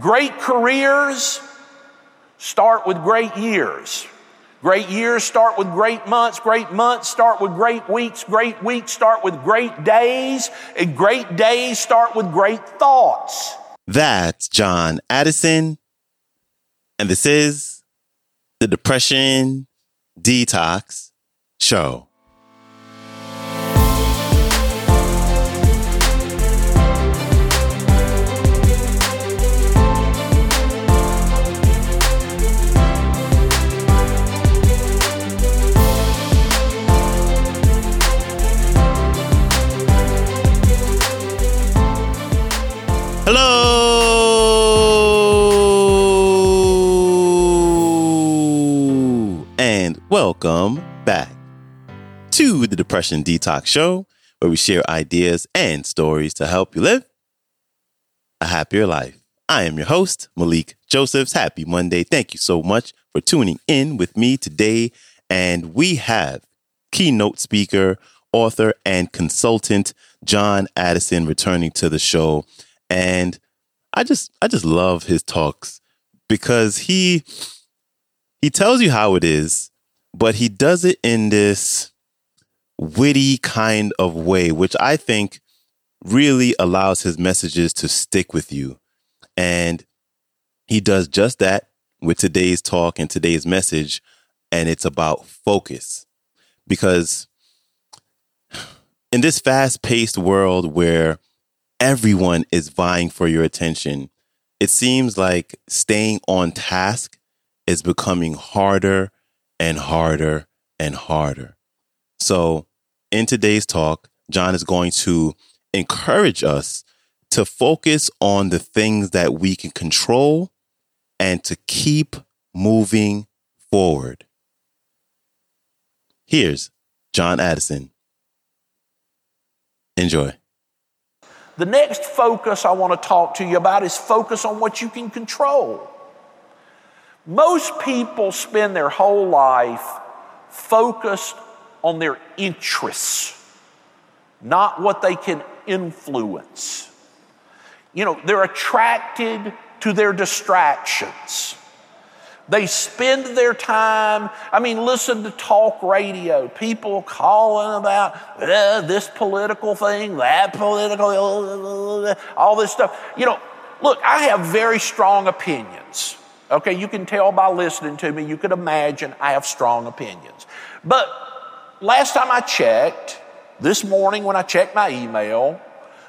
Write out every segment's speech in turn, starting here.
Great careers start with great years. Great years start with great months. Great months start with great weeks. Great weeks start with great days. And great days start with great thoughts. That's John Addison. And this is the Depression Detox Show. Hello and welcome back to the Depression Detox Show, where we share ideas and stories to help you live a happier life. I am your host, Malikee Josephs. Happy Monday. Thank you so much for tuning in with me today. And we have keynote speaker, author, and consultant John Addison returning to the show. And I just I just love his talks because he he tells you how it is, but he does it in this witty kind of way, which I think really allows his messages to stick with you. And he does just that with today's talk and today's message. And it's about focus. Because in this fast paced world where everyone is vying for your attention, it seems like staying on task is becoming harder and harder and harder. So, in today's talk, John is going to encourage us to focus on the things that we can control and to keep moving forward. Here's John Addison. Enjoy. The next focus I want to talk to you about is focus on what you can control. Most people spend their whole life focused on their interests, not what they can influence. You know, they're attracted to their distractions. They spend their time, I mean, listen to talk radio, people calling about uh, this political thing, that political, uh, all this stuff. You know, look, I have very strong opinions. Okay, you can tell by listening to me, you could imagine I have strong opinions. But last time I checked, this morning when I checked my email,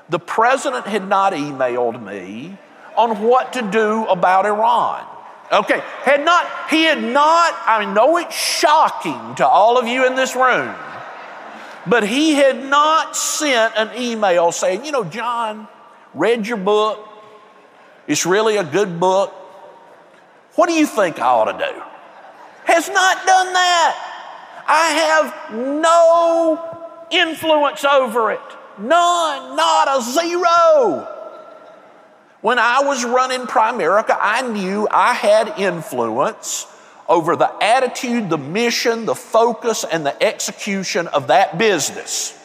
the president had not emailed me on what to do about Iran. Okay, had not, he had not, I know it's shocking to all of you in this room, but he had not sent an email saying, you know, John, read your book. It's really a good book. What do you think I ought to do? Has not done that. I have no influence over it. None, not a zero. When I was running Primerica, I knew I had influence over the attitude, the mission, the focus, and the execution of that business.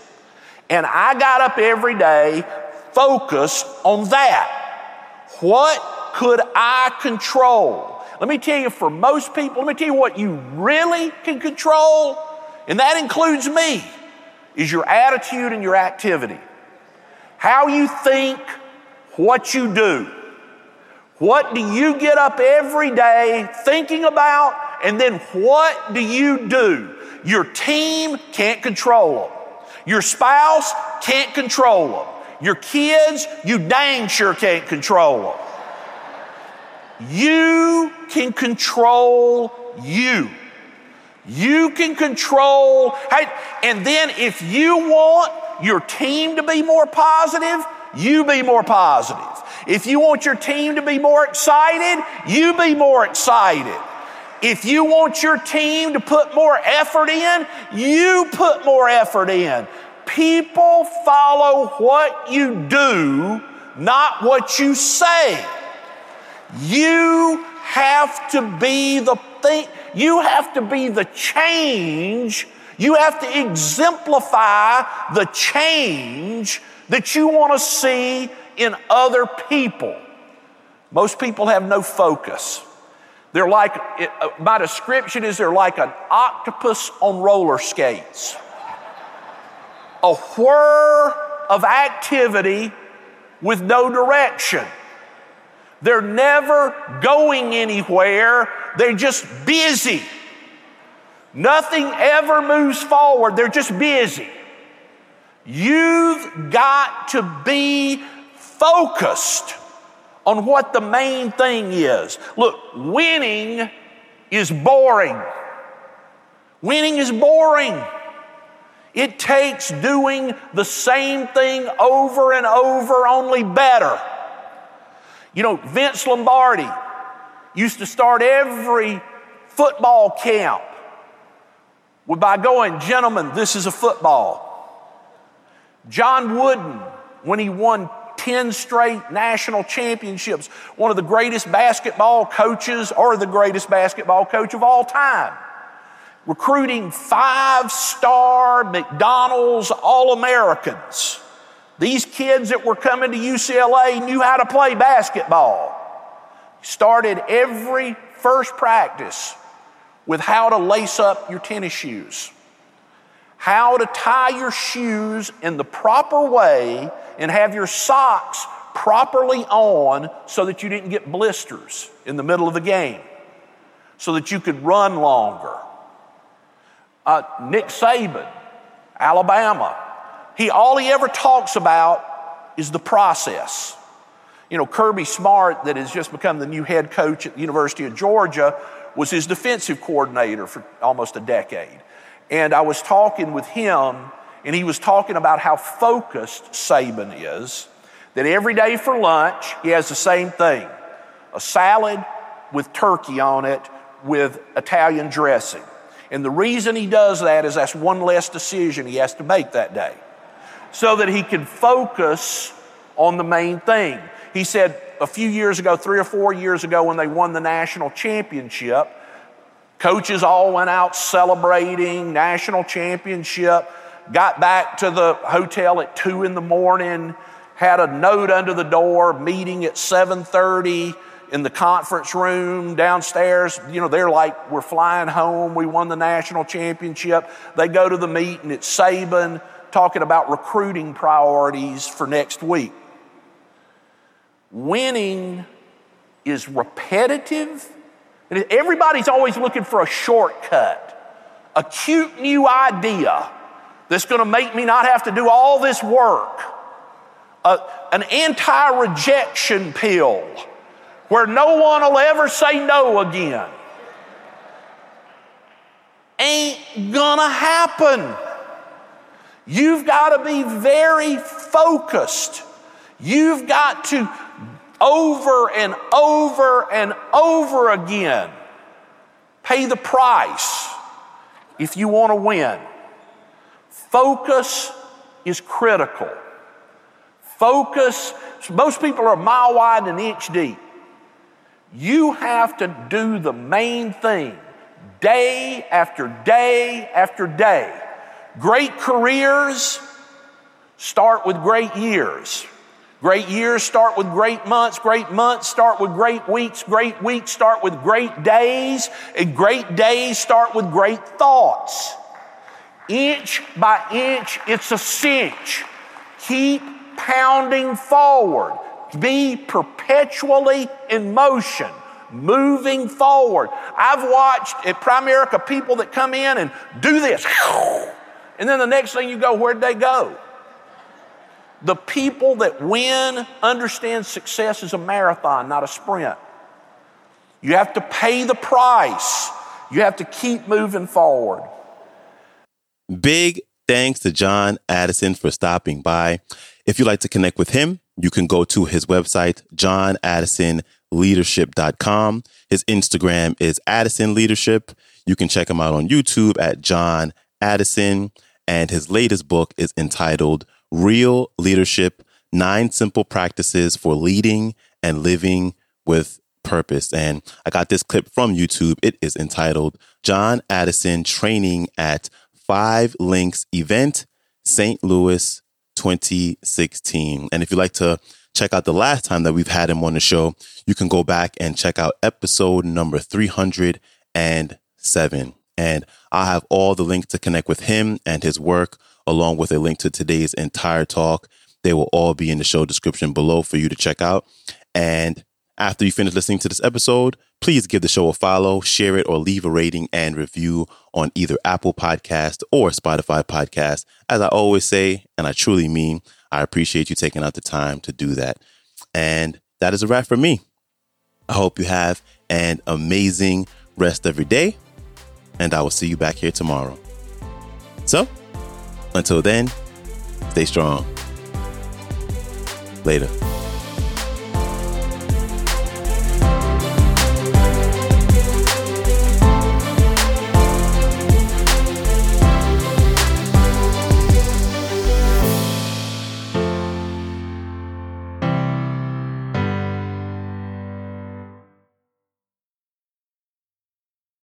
And I got up every day focused on that. What could I control? Let me tell you, for most people, let me tell you what you really can control, and that includes me, is your attitude and your activity. How you think, what you do. What do you get up every day thinking about? And then what do you do? Your team can't control them. Your spouse can't control them. Your kids, you dang sure can't control them. You can control you. You can control, hey, and then if you want your team to be more positive, you be more positive. If you want your team to be more excited, you be more excited. If you want your team to put more effort in, you put more effort in. People follow what you do, not what you say. You have to be the thing, you have to be the change. You have to exemplify the change that you want to see in other people. Most people have no focus. They're like, it, uh, my description is they're like an octopus on roller skates. A whir of activity with no direction. They're never going anywhere, they're just busy. Nothing ever moves forward, they're just busy. You've got to be focused on what the main thing is. Look, winning is boring. Winning is boring. It takes doing the same thing over and over, only better. You know, Vince Lombardi used to start every football camp by going, Gentlemen, this is a football. John Wooden, when he won 10 straight national championships, one of the greatest basketball coaches or the greatest basketball coach of all time. Recruiting five star McDonald's All Americans. These kids that were coming to UCLA knew how to play basketball. Started every first practice with how to lace up your tennis shoes how to tie your shoes in the proper way and have your socks properly on so that you didn't get blisters in the middle of the game, so that you could run longer. Uh, Nick Saban, Alabama, he all he ever talks about is the process. You know, Kirby Smart, that has just become the new head coach at the University of Georgia, was his defensive coordinator for almost a decade. And I was talking with him, and he was talking about how focused Saban is. That every day for lunch, he has the same thing a salad with turkey on it with Italian dressing. And the reason he does that is that's one less decision he has to make that day so that he can focus on the main thing. He said a few years ago, three or four years ago, when they won the national championship, Coaches all went out celebrating national championship, got back to the hotel at 2 in the morning, had a note under the door, meeting at 7:30 in the conference room downstairs. You know, they're like, we're flying home. We won the national championship. They go to the meeting at Saban talking about recruiting priorities for next week. Winning is repetitive Everybody's always looking for a shortcut, a cute new idea that's going to make me not have to do all this work, an anti rejection pill where no one will ever say no again. Ain't gonna happen. You've got to be very focused. You've got to over and over and over again. Pay the price if you want to win. Focus is critical. Focus, most people are a mile wide and an inch deep. You have to do the main thing day after day after day. Great careers start with great years. Great years start with great months. Great months start with great weeks. Great weeks start with great days. And great days start with great thoughts. Inch by inch, it's a cinch. Keep pounding forward. Be perpetually in motion, moving forward. I've watched at Primerica people that come in and do this. And then the next thing you go, where'd they go? The people that win understand success is a marathon, not a sprint. You have to pay the price. You have to keep moving forward. Big thanks to John Addison for stopping by. If you'd like to connect with him, you can go to his website, johnaddisonleadership.com. His Instagram is Addison Leadership. You can check him out on YouTube at John Addison. And his latest book is entitled Real Leadership Nine Simple Practices for Leading and Living with Purpose. And I got this clip from YouTube. It is entitled John Addison Training at 5LINX Event, St. Louis 2016. And if you'd like to check out the last time that we've had him on the show, you can go back and check out episode number 307. And I'll have all the links to connect with him and his work, along with a link to today's entire talk. They will all be in the show description below for you to check out. And after you finish listening to this episode, please give the show a follow, share it, or leave a rating and review on either Apple Podcast or Spotify Podcast. As I always say, and I truly mean, I appreciate you taking out the time to do that. And that is a wrap for me. I hope you have an amazing rest of your day, and I will see you back here tomorrow. So, until then, stay strong. Later.